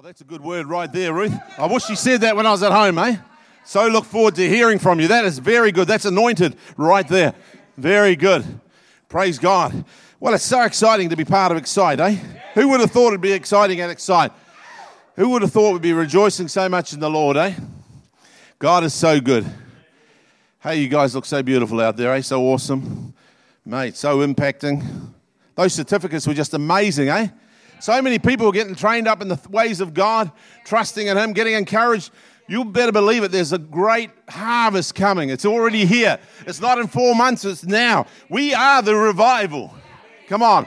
Oh, that's a good word right there, Ruth. I wish she said that when I was at home, eh? So look forward to hearing from you. That is very good. That's anointed right there. Very good. Praise God. Well, it's so exciting to be part of Excite, eh? Who would have thought it'd be exciting at Excite? Who would have thought we'd be rejoicing so much in the Lord, eh? God is so good. Hey, you guys look so beautiful out there, eh? So awesome. Mate, so impacting. Those certificates were just amazing, eh? So many people are getting trained up in the ways of God, trusting in Him, getting encouraged. You better believe it. There's a great harvest coming. It's already here. It's not in four months, it's now. We are the revival. Come on.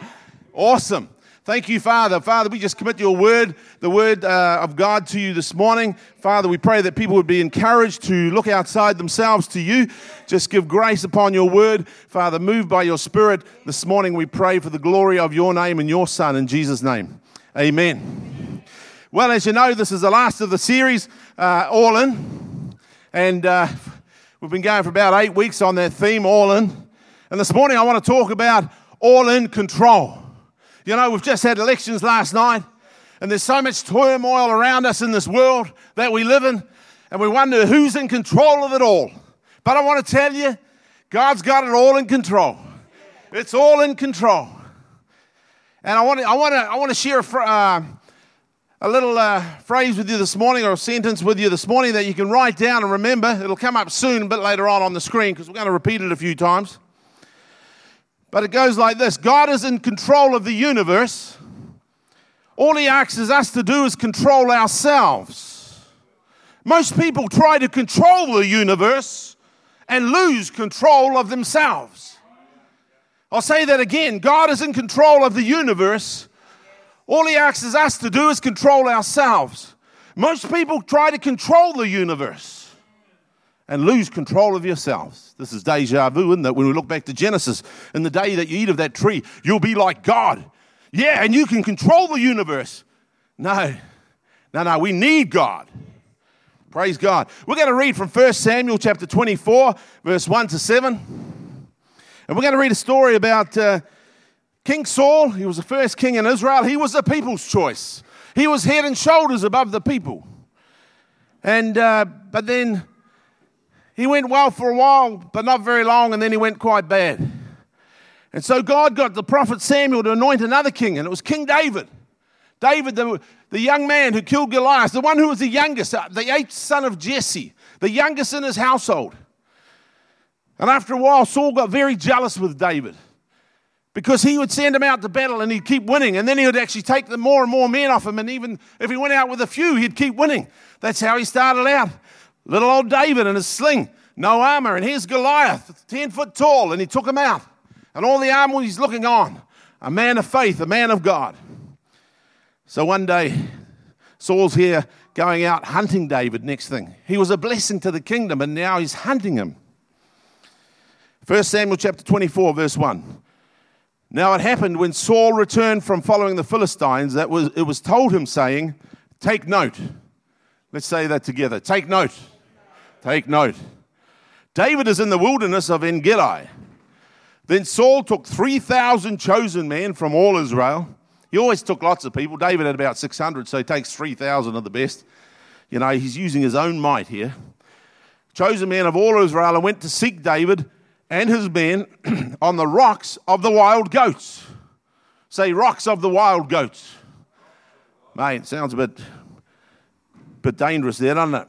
Awesome. Thank you, Father. Father, we just commit your word, the word uh, of God to you this morning. Father, we pray that people would be encouraged to look outside themselves to you. Just give grace upon your word. Father, move by your spirit. This morning we pray for the glory of your name and your Son in Jesus' name. Amen. Well, as you know, this is the last of the series, uh, All In. And uh, we've been going for about eight weeks on that theme, All In. And this morning I want to talk about All In Control. You know, we've just had elections last night, and there's so much turmoil around us in this world that we live in, and we wonder who's in control of it all. But I want to tell you, God's got it all in control. It's all in control. And I want to, I want to, I want to share a, uh, a little uh, phrase with you this morning, or a sentence with you this morning that you can write down and remember. It'll come up soon, a bit later on on the screen, because we're going to repeat it a few times. But it goes like this God is in control of the universe. All he asks us to do is control ourselves. Most people try to control the universe and lose control of themselves. I'll say that again God is in control of the universe. All he asks us to do is control ourselves. Most people try to control the universe and lose control of yourselves. This is deja vu, isn't it? When we look back to Genesis, in the day that you eat of that tree, you'll be like God. Yeah, and you can control the universe. No, no, no, we need God. Praise God. We're going to read from 1 Samuel chapter 24, verse 1 to 7. And we're going to read a story about uh, King Saul. He was the first king in Israel. He was the people's choice, he was head and shoulders above the people. And, uh, but then he went well for a while, but not very long, and then he went quite bad. And so God got the prophet Samuel to anoint another king, and it was King David. David, the, the young man who killed Goliath, the one who was the youngest, uh, the eighth son of Jesse, the youngest in his household. And after a while, Saul got very jealous with David because he would send him out to battle and he'd keep winning. And then he would actually take the more and more men off him. And even if he went out with a few, he'd keep winning. That's how he started out. Little old David in his sling, no armor. And here's Goliath, 10 foot tall, and he took him out. And all the armor he's looking on. A man of faith, a man of God. So one day, Saul's here going out hunting David, next thing. He was a blessing to the kingdom, and now he's hunting him. 1 Samuel chapter 24, verse 1. Now it happened when Saul returned from following the Philistines that was, it was told him, saying, Take note. Let's say that together. Take note. Take note. David is in the wilderness of En Gedi. Then Saul took 3,000 chosen men from all Israel. He always took lots of people. David had about 600, so he takes 3,000 of the best. You know, he's using his own might here. Chosen men of all Israel and went to seek David and his men on the rocks of the wild goats. Say, rocks of the wild goats. Mate, sounds a bit, bit dangerous there, doesn't it?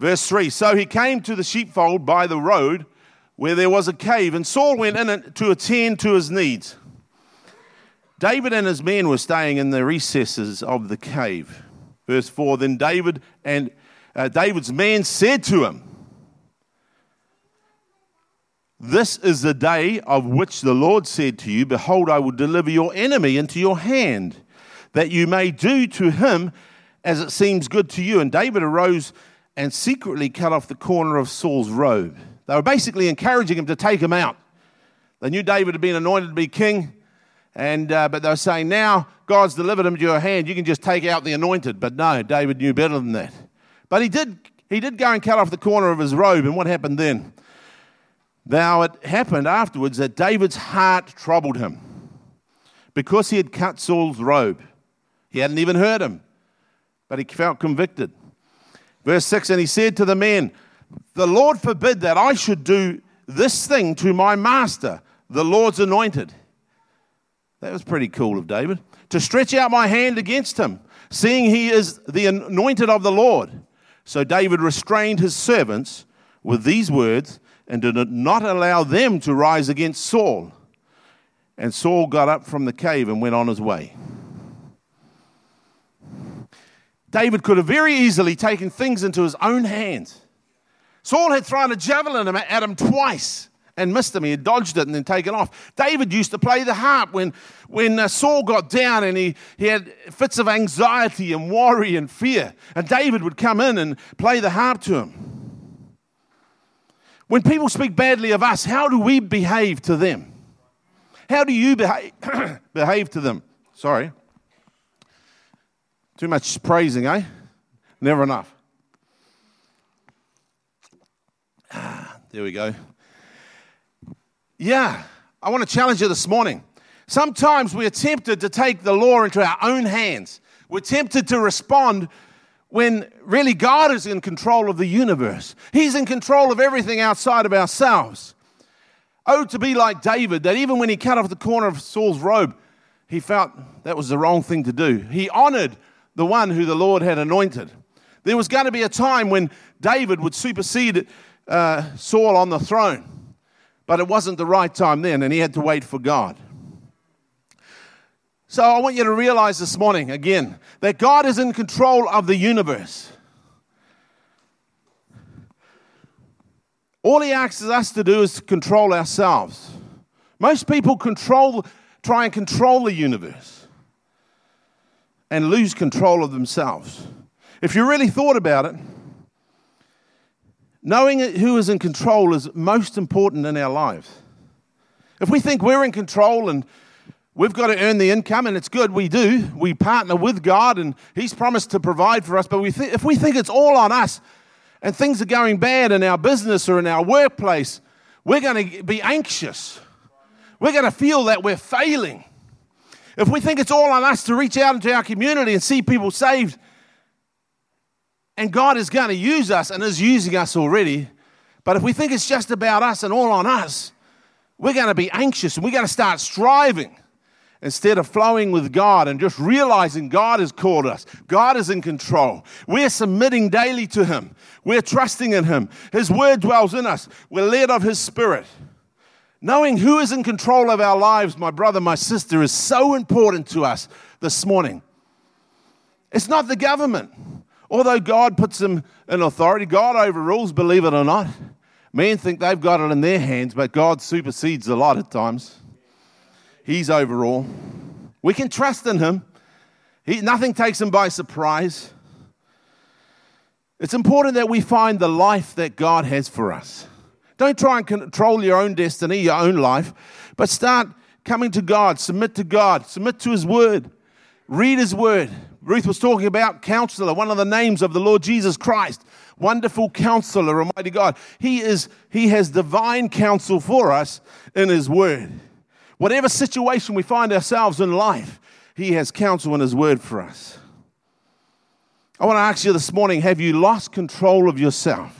Verse 3 So he came to the sheepfold by the road where there was a cave, and Saul went in it to attend to his needs. David and his men were staying in the recesses of the cave. Verse 4 Then David and uh, David's men said to him, This is the day of which the Lord said to you, Behold, I will deliver your enemy into your hand, that you may do to him as it seems good to you. And David arose and secretly cut off the corner of Saul's robe. They were basically encouraging him to take him out. They knew David had been anointed to be king, and, uh, but they were saying, now God's delivered him to your hand, you can just take out the anointed. But no, David knew better than that. But he did, he did go and cut off the corner of his robe, and what happened then? Now, it happened afterwards that David's heart troubled him because he had cut Saul's robe. He hadn't even heard him. but he felt convicted. Verse 6 And he said to the men, The Lord forbid that I should do this thing to my master, the Lord's anointed. That was pretty cool of David. To stretch out my hand against him, seeing he is the anointed of the Lord. So David restrained his servants with these words and did not allow them to rise against Saul. And Saul got up from the cave and went on his way. David could have very easily taken things into his own hands. Saul had thrown a javelin at him twice and missed him. He had dodged it and then taken off. David used to play the harp when, when uh, Saul got down and he, he had fits of anxiety and worry and fear. And David would come in and play the harp to him. When people speak badly of us, how do we behave to them? How do you behave, behave to them? Sorry. Too much praising, eh? Never enough. Ah, there we go. Yeah, I want to challenge you this morning. Sometimes we are tempted to take the law into our own hands. We're tempted to respond when really God is in control of the universe. He's in control of everything outside of ourselves. Oh, to be like David, that even when he cut off the corner of Saul's robe, he felt that was the wrong thing to do. He honored the one who the Lord had anointed. There was going to be a time when David would supersede uh, Saul on the throne. But it wasn't the right time then, and he had to wait for God. So I want you to realize this morning, again, that God is in control of the universe. All he asks us to do is to control ourselves. Most people control, try and control the universe and lose control of themselves. If you really thought about it, Knowing who is in control is most important in our lives. If we think we're in control and we've got to earn the income, and it's good, we do. We partner with God, and He's promised to provide for us. But we th- if we think it's all on us and things are going bad in our business or in our workplace, we're going to be anxious. We're going to feel that we're failing. If we think it's all on us to reach out into our community and see people saved, and God is going to use us and is using us already. But if we think it's just about us and all on us, we're going to be anxious and we're going to start striving instead of flowing with God and just realizing God has called us. God is in control. We're submitting daily to Him. We're trusting in Him. His word dwells in us. We're led of His Spirit. Knowing who is in control of our lives, my brother, my sister, is so important to us this morning. It's not the government. Although God puts them in authority, God overrules, believe it or not. Men think they've got it in their hands, but God supersedes a lot at times. He's over all. We can trust in Him. He, nothing takes Him by surprise. It's important that we find the life that God has for us. Don't try and control your own destiny, your own life, but start coming to God, submit to God, submit to His Word, read His Word, Ruth was talking about counselor, one of the names of the Lord Jesus Christ. Wonderful counselor, Almighty God. He is, He has divine counsel for us in His Word. Whatever situation we find ourselves in life, He has counsel in His Word for us. I want to ask you this morning have you lost control of yourself?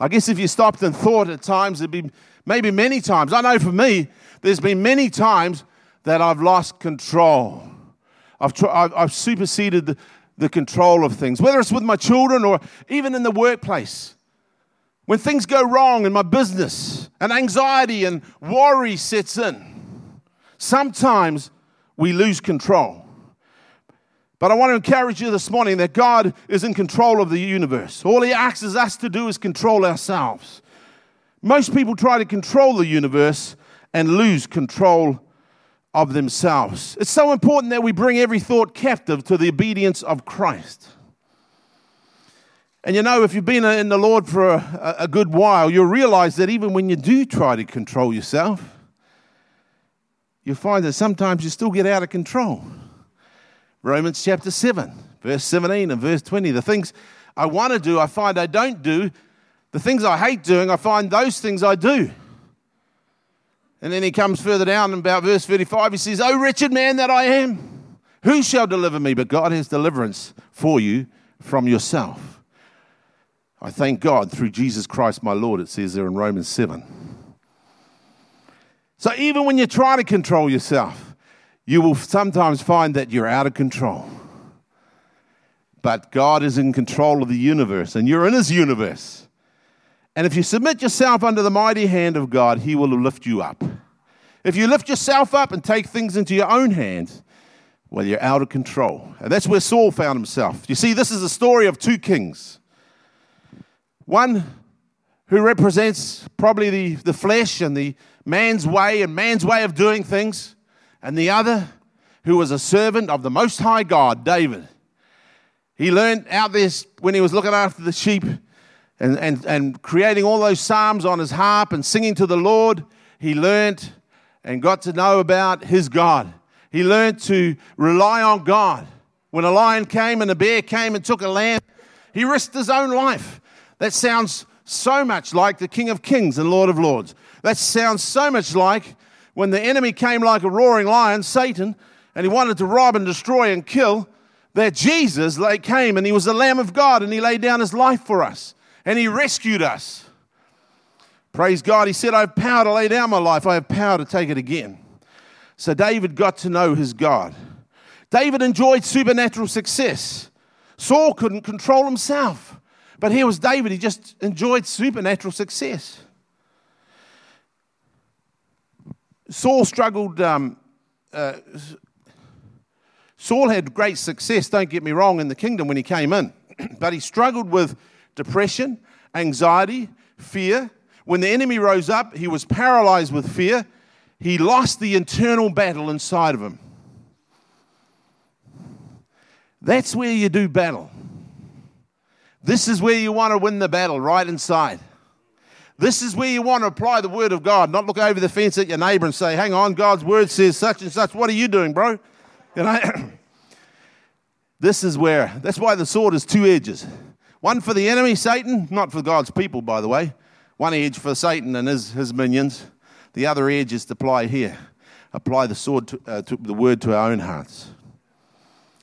I guess if you stopped and thought at times, it'd be maybe many times. I know for me, there's been many times that I've lost control. I've, tr- I've, I've superseded the, the control of things, whether it's with my children or even in the workplace. When things go wrong in my business and anxiety and worry sets in, sometimes we lose control. But I want to encourage you this morning that God is in control of the universe. All He asks us to do is control ourselves. Most people try to control the universe and lose control of themselves. It's so important that we bring every thought captive to the obedience of Christ. And you know, if you've been in the Lord for a, a, good while, you'll realize that even when you do try to control yourself, you'll find that sometimes you still get out of control. Romans chapter 7, verse 17 and verse 20. The things I want to do, I find I don't do. The things I hate doing, I find those things I do. And then he comes further down about verse 35. He says, Oh, wretched man that I am, Who shall deliver me? But God has deliverance for you from yourself. I thank God through Jesus Christ my Lord, it says there in Romans 7. So even when you try to control yourself, you will sometimes find that you're out of control. But God is in control of the universe, and you're in His universe. And if you submit yourself under the mighty hand of God, He will lift you up. If you lift yourself up and take things into your own hands, well, you're out of control. And that's where Saul found himself. You see, this is a story of two kings. One who represents probably the, the flesh and the man's way and man's way of doing things, and the other who was a servant of the Most High God, David. He learned out this when he was looking after the sheep and, and, and creating all those psalms on his harp and singing to the Lord, he learned and got to know about his God. He learned to rely on God. When a lion came and a bear came and took a lamb, he risked his own life. That sounds so much like the King of Kings and Lord of Lords. That sounds so much like when the enemy came like a roaring lion, Satan, and he wanted to rob and destroy and kill, that Jesus came and he was the Lamb of God and he laid down his life for us and he rescued us. Praise God. He said, I have power to lay down my life, I have power to take it again. So David got to know his God. David enjoyed supernatural success. Saul couldn't control himself. But here was David, he just enjoyed supernatural success. Saul struggled, um, uh, Saul had great success, don't get me wrong, in the kingdom when he came in, but he struggled with depression, anxiety, fear. When the enemy rose up, he was paralyzed with fear. He lost the internal battle inside of him. That's where you do battle. This is where you want to win the battle, right inside. This is where you want to apply the word of God, not look over the fence at your neighbor and say, Hang on, God's word says such and such. What are you doing, bro? You know? this is where, that's why the sword is two edges. One for the enemy, Satan, not for God's people, by the way. One edge for Satan and his, his minions. The other edge is to apply here. Apply the sword, to, uh, to the word to our own hearts.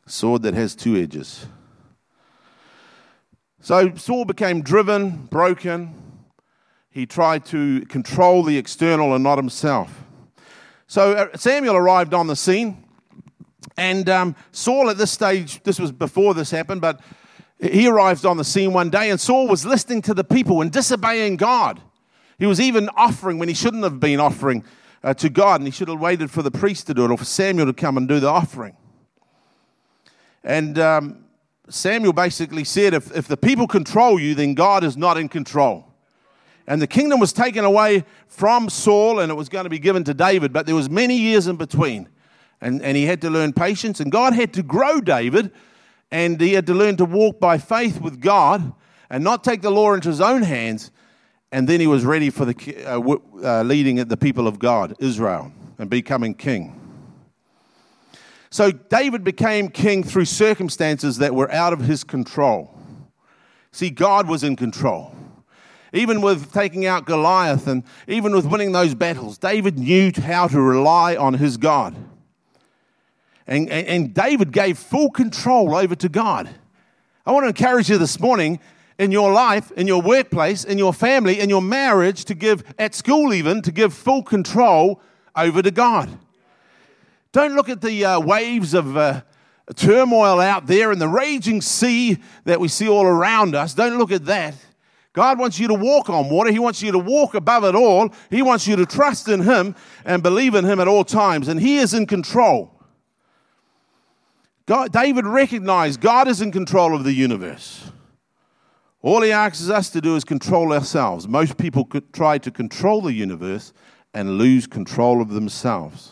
Sword that has two edges. So Saul became driven, broken. He tried to control the external and not himself. So uh, Samuel arrived on the scene, and um, Saul at this stage, this was before this happened, but he arrived on the scene one day, and Saul was listening to the people and disobeying God. He was even offering when he shouldn't have been offering uh, to God, and he should have waited for the priest to do it or for Samuel to come and do the offering. And um, Samuel basically said, if, if the people control you, then God is not in control. And the kingdom was taken away from Saul and it was going to be given to David, but there was many years in between. And, and he had to learn patience, and God had to grow David and he had to learn to walk by faith with God and not take the law into his own hands. And then he was ready for the uh, uh, leading the people of God, Israel, and becoming king. So David became king through circumstances that were out of his control. See, God was in control. Even with taking out Goliath and even with winning those battles, David knew how to rely on his God. And, and, and David gave full control over to God. I want to encourage you this morning in your life, in your workplace, in your family, in your marriage, to give, at school even, to give full control over to God. Don't look at the uh, waves of uh, turmoil out there and the raging sea that we see all around us. Don't look at that. God wants you to walk on water. He wants you to walk above it all. He wants you to trust in Him and believe in Him at all times. And He is in control. God, David recognized God is in control of the universe. All he asks us to do is control ourselves. Most people try to control the universe and lose control of themselves.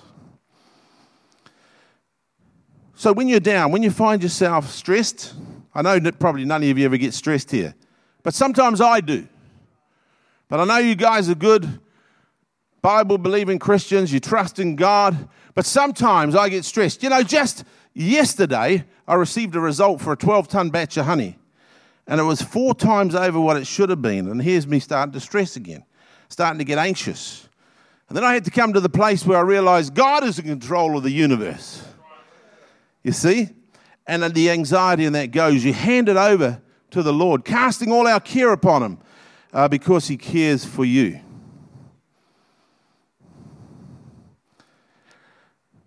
So when you're down, when you find yourself stressed, I know that probably none of you ever get stressed here, but sometimes I do. But I know you guys are good Bible believing Christians, you trust in God, but sometimes I get stressed. You know, just Yesterday, I received a result for a 12 ton batch of honey, and it was four times over what it should have been. And here's me starting to stress again, starting to get anxious. And then I had to come to the place where I realized God is in control of the universe. You see? And the anxiety and that goes. You hand it over to the Lord, casting all our care upon Him uh, because He cares for you.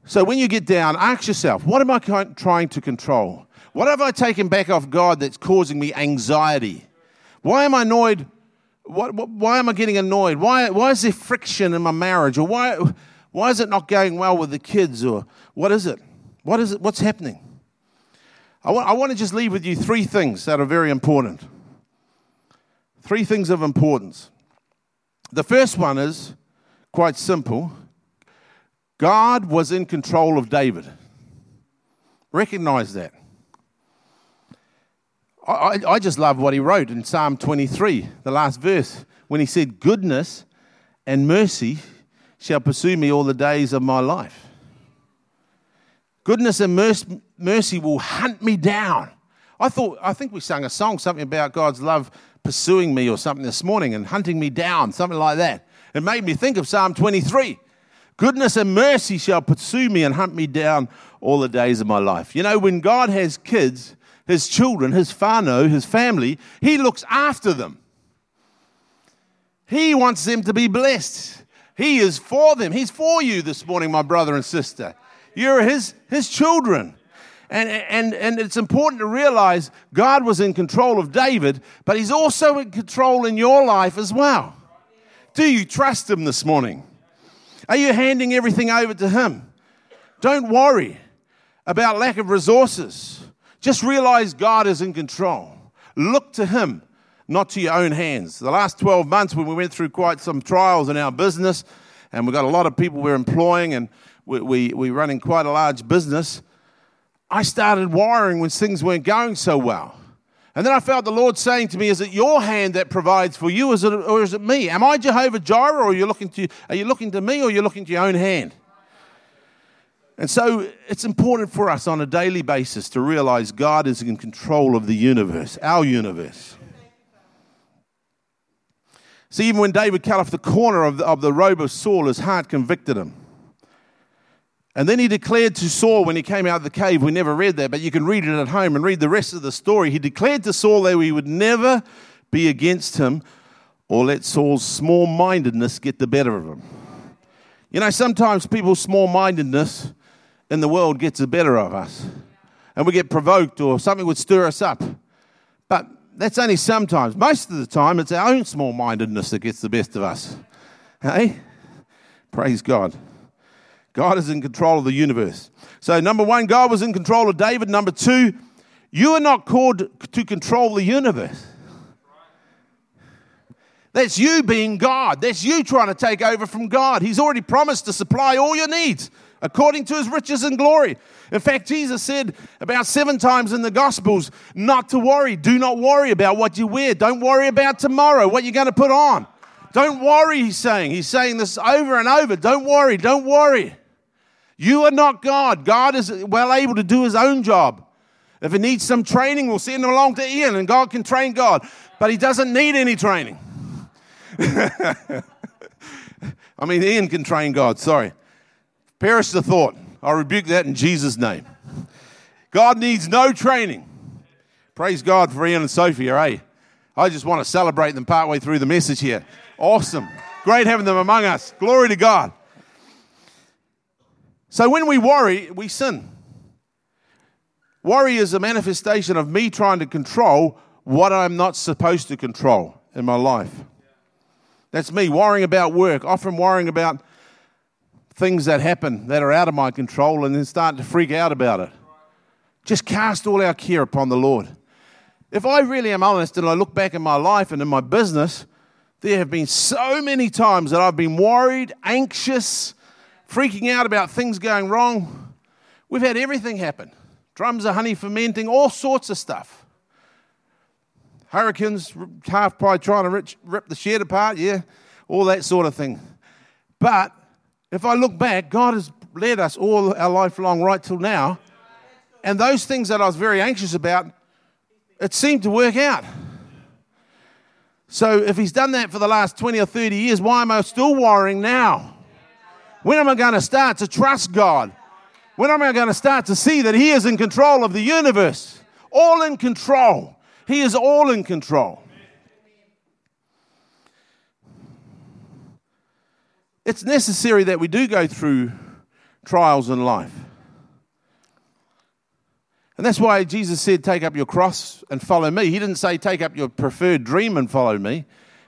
So when you get down, ask yourself, what am I trying to control? What have I taken back off God that's causing me anxiety? Why am I annoyed? What, why am I getting annoyed? Why, why is there friction in my marriage? Or why, why is it not going well with the kids? Or what is it? What is it? What's happening? I want, I want to just leave with you three things that are very important. Three things of importance. The first one is quite simple God was in control of David. Recognize that. I, I, just love what he wrote in Psalm 23, the last verse, when he said, Goodness and mercy shall pursue me all the days of my life. Goodness and mercy will hunt me down. I thought, I think we sang a song, something about God's love pursuing me or something this morning and hunting me down, something like that. It made me think of Psalm 23. Goodness and mercy shall pursue me and hunt me down all the days of my life. You know, when God has kids, his children, his whānau, his family, he looks after them. He wants them to be blessed. He is for them. He's for you this morning, my brother and sister. You're his, his children. And, and, and it's important to realize God was in control of David, but he's also in control in your life as well. Do you trust him this morning? Are you handing everything over to Him? Don't worry about lack of resources. Just realize God is in control. Look to Him, not to your own hands. The last 12 months, when we went through quite some trials in our business, and we've got a lot of people we're employing, and we, we, we're running quite a large business, I started worrying when things weren't going so well. And then I felt the Lord saying to me, Is it your hand that provides for you, is it, or is it me? Am I Jehovah Jireh, or are you looking to, are you looking to me, or are you looking to your own hand? And so it's important for us on a daily basis to realize God is in control of the universe, our universe. See, even when David cut off the corner of the, of the robe of Saul, his heart convicted him. And then he declared to Saul when he came out of the cave, we never read that, but you can read it at home and read the rest of the story. He declared to Saul that he would never be against him or let Saul's small mindedness get the better of him. You know, sometimes people's small mindedness in the world gets the better of us, and we get provoked or something would stir us up. But that's only sometimes. Most of the time, it's our own small mindedness that gets the best of us. Hey? Praise God. God is in control of the universe. So, number one, God was in control of David. Number two, you are not called to control the universe. That's you being God. That's you trying to take over from God. He's already promised to supply all your needs according to his riches and glory. In fact, Jesus said about seven times in the Gospels not to worry. Do not worry about what you wear. Don't worry about tomorrow, what you're going to put on. Don't worry, he's saying. He's saying this over and over. Don't worry, don't worry. You are not God. God is well able to do his own job. If he needs some training, we'll send him along to Ian and God can train God. But he doesn't need any training. I mean, Ian can train God, sorry. Perish the thought. I rebuke that in Jesus' name. God needs no training. Praise God for Ian and Sophia, eh? I just want to celebrate them partway through the message here. Awesome. Great having them among us. Glory to God. So when we worry, we sin. Worry is a manifestation of me trying to control what I'm not supposed to control in my life. That's me worrying about work, often worrying about things that happen that are out of my control and then starting to freak out about it. Just cast all our care upon the Lord. If I really am honest and I look back in my life and in my business, there have been so many times that I've been worried, anxious, freaking out about things going wrong. We've had everything happen drums of honey fermenting, all sorts of stuff. Hurricanes, half probably trying to rip, rip the shed apart, yeah, all that sort of thing. But if I look back, God has led us all our life long right till now. And those things that I was very anxious about, it seemed to work out. So if He's done that for the last 20 or 30 years, why am I still worrying now? When am I going to start to trust God? When am I going to start to see that He is in control of the universe? All in control. He is all in control. It's necessary that we do go through trials in life. And that's why Jesus said, Take up your cross and follow me. He didn't say, Take up your preferred dream and follow me.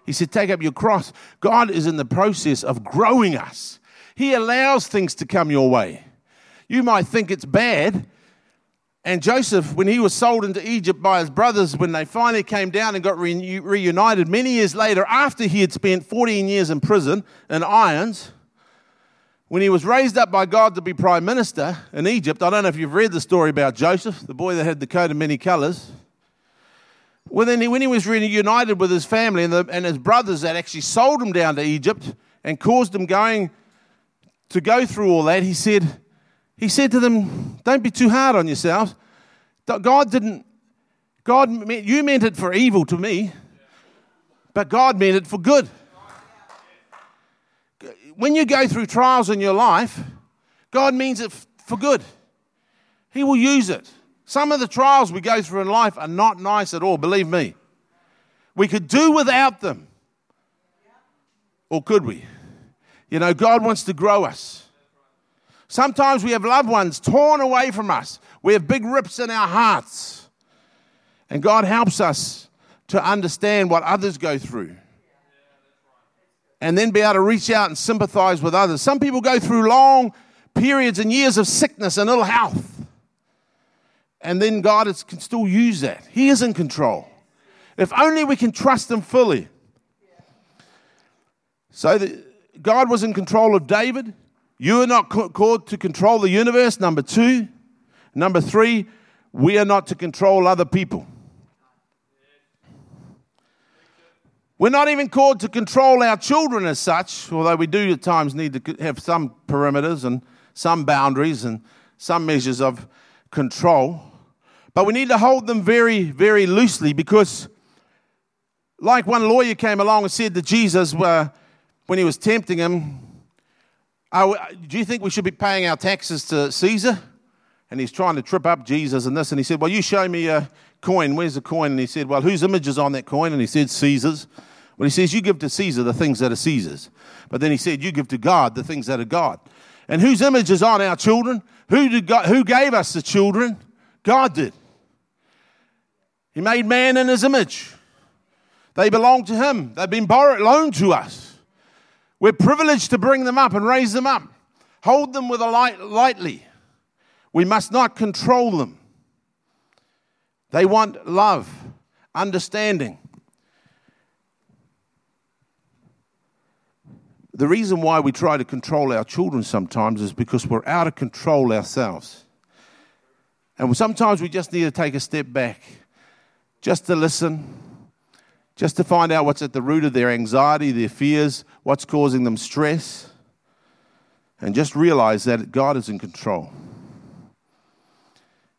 He said, Take up your cross. God is in the process of growing us, He allows things to come your way. You might think it's bad. And Joseph, when he was sold into Egypt by his brothers, when they finally came down and got re- reunited many years later, after he had spent 14 years in prison in irons, when he was raised up by God to be prime minister in Egypt, I don't know if you've read the story about Joseph, the boy that had the coat of many colors. Well, then, when he was reunited with his family and, the, and his brothers that actually sold him down to Egypt and caused him going to go through all that, he said, he said to them, Don't be too hard on yourselves. God didn't, God, you meant it for evil to me, but God meant it for good when you go through trials in your life, God means it for good. He will use it. Some of the trials we go through in life are not nice at all, believe me. We could do without them. Or could we? You know, God wants to grow us. Sometimes we have loved ones torn away from us. We have big rips in our hearts. And God helps us to understand what others go through and then be able to reach out and sympathize with others. Some people go through long periods and years of sickness and ill health. And then God is, can still use that. He is in control. If only we can trust Him fully. So the, God was in control of David. You are not called to control the universe. Number two. Number three, we are not to control other people. We're not even called to control our children as such, although we do at times need to have some perimeters and some boundaries and some measures of control. But we need to hold them very, very loosely because, like one lawyer came along and said to Jesus uh, when he was tempting him, Do you think we should be paying our taxes to Caesar? And he's trying to trip up Jesus and this. And he said, Well, you show me a coin. Where's the coin? And he said, Well, whose image is on that coin? And he said, Caesar's. Well, he says, You give to Caesar the things that are Caesar's. But then he said, You give to God the things that are God. And whose image is on our children? Who, did God, who gave us the children? God did. He made man in his image. They belong to him. They've been borrowed, loaned to us. We're privileged to bring them up and raise them up. Hold them with a light, lightly. We must not control them. They want love, understanding. The reason why we try to control our children sometimes is because we're out of control ourselves. And sometimes we just need to take a step back, just to listen, just to find out what's at the root of their anxiety, their fears, what's causing them stress, and just realize that God is in control.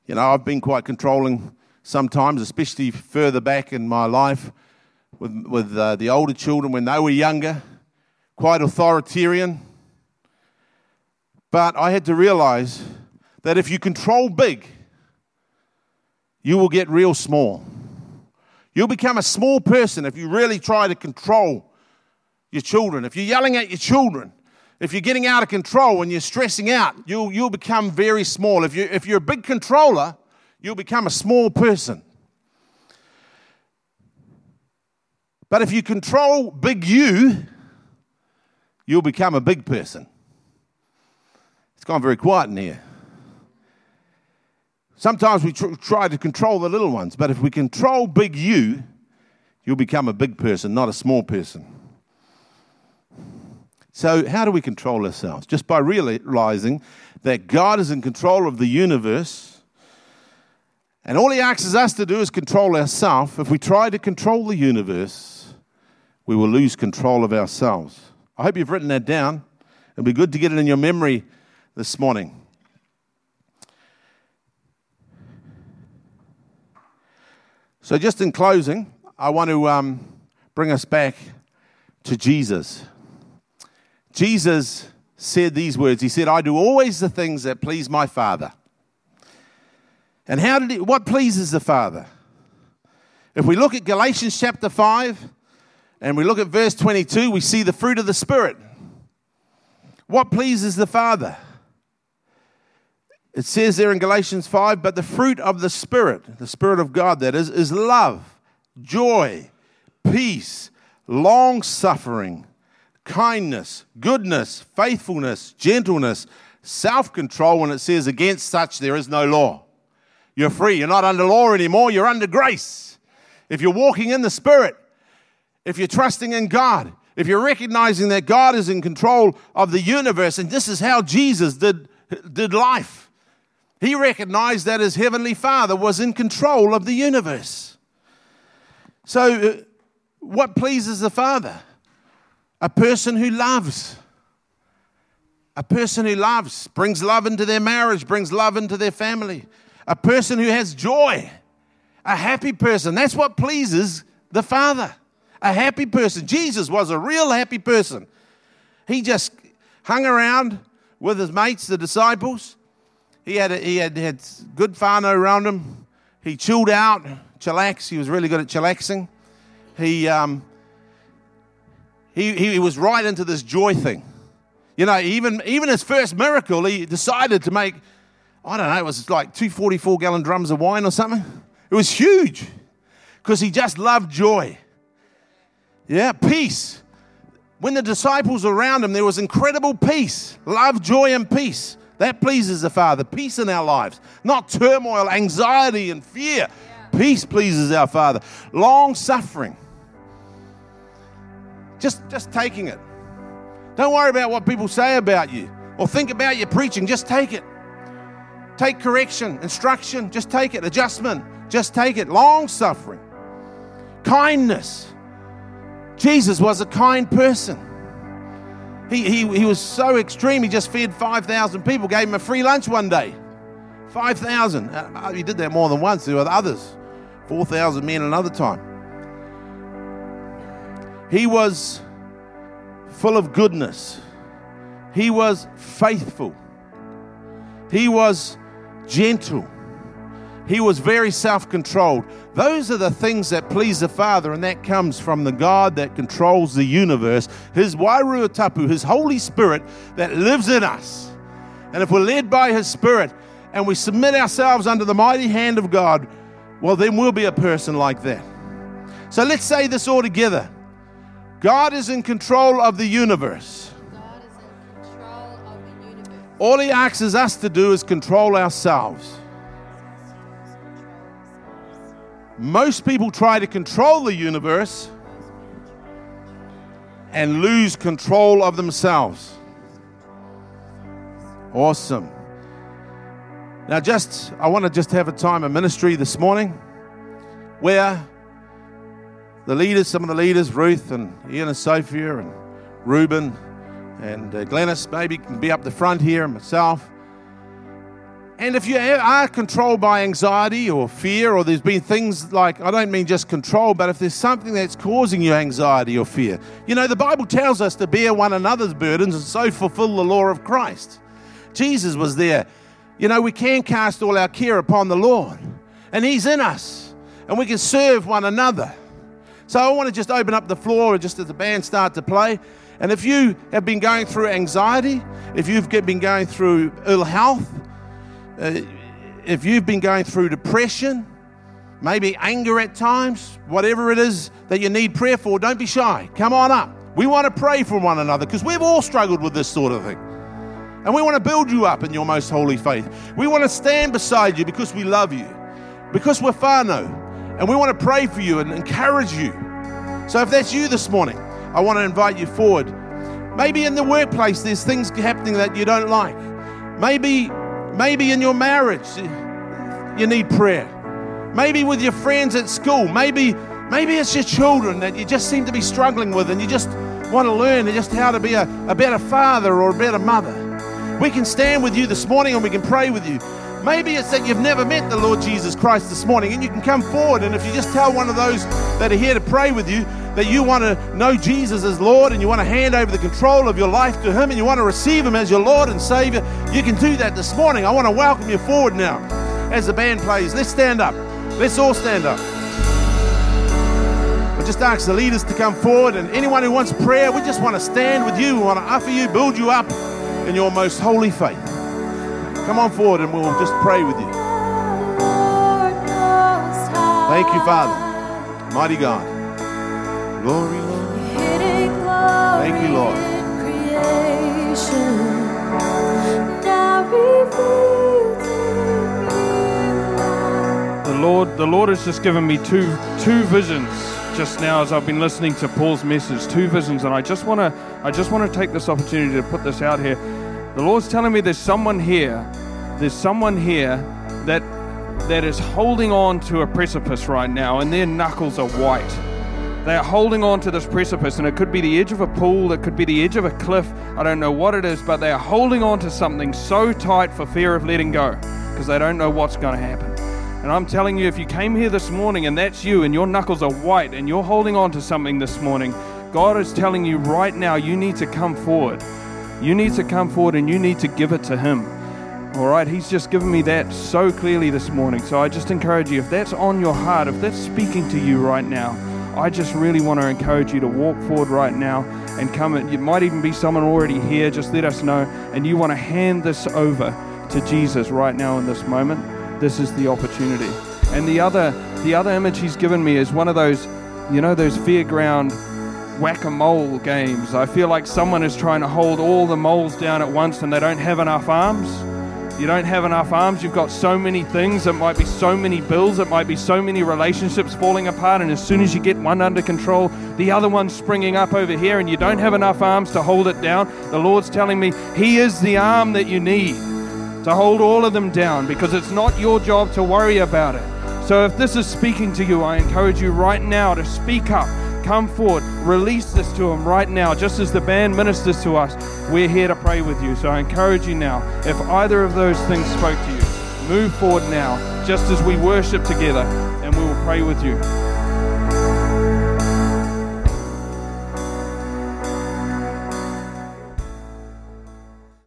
You know, I've been quite controlling sometimes, especially further back in my life with, with uh, the older children when they were younger quite authoritarian. But I had to realize that if you control big, you will get real small. You'll become a small person if you really try to control your children. If you're yelling at your children, if you're getting out of control and you're stressing out, you'll, you'll become very small. If, you, if you're a big controller, you'll become a small person. But if you control big you, you'll become a big person. It's gone very quiet in here. Sometimes we tr- try to control the little ones, but if we control big you, you'll become a big person, not a small person. So, how do we control ourselves? Just by realizing that God is in control of the universe, and all He asks us to do is control ourselves. If we try to control the universe, we will lose control of ourselves. I hope you've written that down. It'll be good to get it in your memory this morning. So, just in closing, I want to um, bring us back to Jesus. Jesus said these words. He said, I do always the things that please my Father. And how did he, what pleases the Father? If we look at Galatians chapter 5 and we look at verse 22, we see the fruit of the Spirit. What pleases the Father? It says there in Galatians 5, but the fruit of the Spirit, the Spirit of God that is, is love, joy, peace, long suffering, kindness, goodness, faithfulness, gentleness, self control. When it says against such there is no law, you're free. You're not under law anymore, you're under grace. If you're walking in the Spirit, if you're trusting in God, if you're recognizing that God is in control of the universe, and this is how Jesus did, did life. He recognized that his heavenly Father was in control of the universe. So, uh, what pleases the Father? A person who loves. A person who loves brings love into their marriage, brings love into their family. A person who has joy. A happy person. That's what pleases the Father. A happy person. Jesus was a real happy person. He just hung around with his mates, the disciples he had, a, he had, had good whānau around him. He chilled out, chillax. He was really good at chillaxing. He, um, he, he was right into this joy thing. You know, even, even his first miracle, he decided to make, I don't know, it was like two 44 gallon drums of wine or something. It was huge because he just loved joy. Yeah, peace. When the disciples were around him, there was incredible peace, love, joy, and peace. That pleases the Father. Peace in our lives, not turmoil, anxiety, and fear. Yeah. Peace pleases our Father. Long suffering. Just, just taking it. Don't worry about what people say about you or think about your preaching. Just take it. Take correction, instruction. Just take it. Adjustment. Just take it. Long suffering. Kindness. Jesus was a kind person. He, he, he was so extreme, he just fed 5,000 people, gave him a free lunch one day. 5,000. Uh, he did that more than once. There were others. 4,000 men another time. He was full of goodness. He was faithful. He was gentle. He was very self controlled. Those are the things that please the Father, and that comes from the God that controls the universe, His Wairua Tapu, His Holy Spirit that lives in us. And if we're led by His Spirit and we submit ourselves under the mighty hand of God, well, then we'll be a person like that. So let's say this all together God is in control of the universe. All He asks us to do is control ourselves. Most people try to control the universe and lose control of themselves. Awesome. Now, just I want to just have a time of ministry this morning where the leaders, some of the leaders, Ruth and Ian and Sophia and Reuben and uh, Glennis, maybe can be up the front here, and myself. And if you are controlled by anxiety or fear, or there's been things like, I don't mean just control, but if there's something that's causing you anxiety or fear, you know, the Bible tells us to bear one another's burdens and so fulfill the law of Christ. Jesus was there. You know, we can cast all our care upon the Lord, and He's in us, and we can serve one another. So I want to just open up the floor just as the band start to play. And if you have been going through anxiety, if you've been going through ill health, uh, if you've been going through depression, maybe anger at times, whatever it is that you need prayer for, don't be shy. Come on up. We want to pray for one another because we've all struggled with this sort of thing. And we want to build you up in your most holy faith. We want to stand beside you because we love you, because we're whānau, and we want to pray for you and encourage you. So if that's you this morning, I want to invite you forward. Maybe in the workplace there's things happening that you don't like. Maybe Maybe in your marriage, eh, you need prayer. Maybe with your friends at school. Maybe, maybe it's your children that you just seem to be struggling with and you just want to learn just how to be a, a better father or a better mother. We can stand with you this morning and we can pray with you. Maybe it's that you've never met the Lord Jesus Christ this morning and you can come forward and if you just tell one of those that are here to pray with you, that you want to know Jesus as Lord and you want to hand over the control of your life to Him and you want to receive Him as your Lord and Savior, you can do that this morning. I want to welcome you forward now as the band plays. Let's stand up. Let's all stand up. I just ask the leaders to come forward and anyone who wants prayer, we just want to stand with you. We want to offer you, build you up in your most holy faith. Come on forward and we'll just pray with you. Thank you, Father. Mighty God. Glory, Lord. Thank you, Lord. The Lord, the Lord has just given me two two visions just now as I've been listening to Paul's message. Two visions, and I just want to I just want to take this opportunity to put this out here. The Lord's telling me there's someone here, there's someone here that that is holding on to a precipice right now, and their knuckles are white. They are holding on to this precipice, and it could be the edge of a pool, it could be the edge of a cliff. I don't know what it is, but they are holding on to something so tight for fear of letting go because they don't know what's going to happen. And I'm telling you, if you came here this morning and that's you, and your knuckles are white, and you're holding on to something this morning, God is telling you right now, you need to come forward. You need to come forward and you need to give it to Him. All right, He's just given me that so clearly this morning. So I just encourage you, if that's on your heart, if that's speaking to you right now, I just really want to encourage you to walk forward right now and come. It might even be someone already here. Just let us know. And you want to hand this over to Jesus right now in this moment. This is the opportunity. And the other, the other image he's given me is one of those, you know, those fairground whack-a-mole games. I feel like someone is trying to hold all the moles down at once and they don't have enough arms. You don't have enough arms. You've got so many things. It might be so many bills. It might be so many relationships falling apart. And as soon as you get one under control, the other one's springing up over here, and you don't have enough arms to hold it down. The Lord's telling me He is the arm that you need to hold all of them down because it's not your job to worry about it. So if this is speaking to you, I encourage you right now to speak up. Come forward, release this to Him right now. Just as the band ministers to us, we're here to pray with you. So I encourage you now, if either of those things spoke to you, move forward now, just as we worship together, and we will pray with you.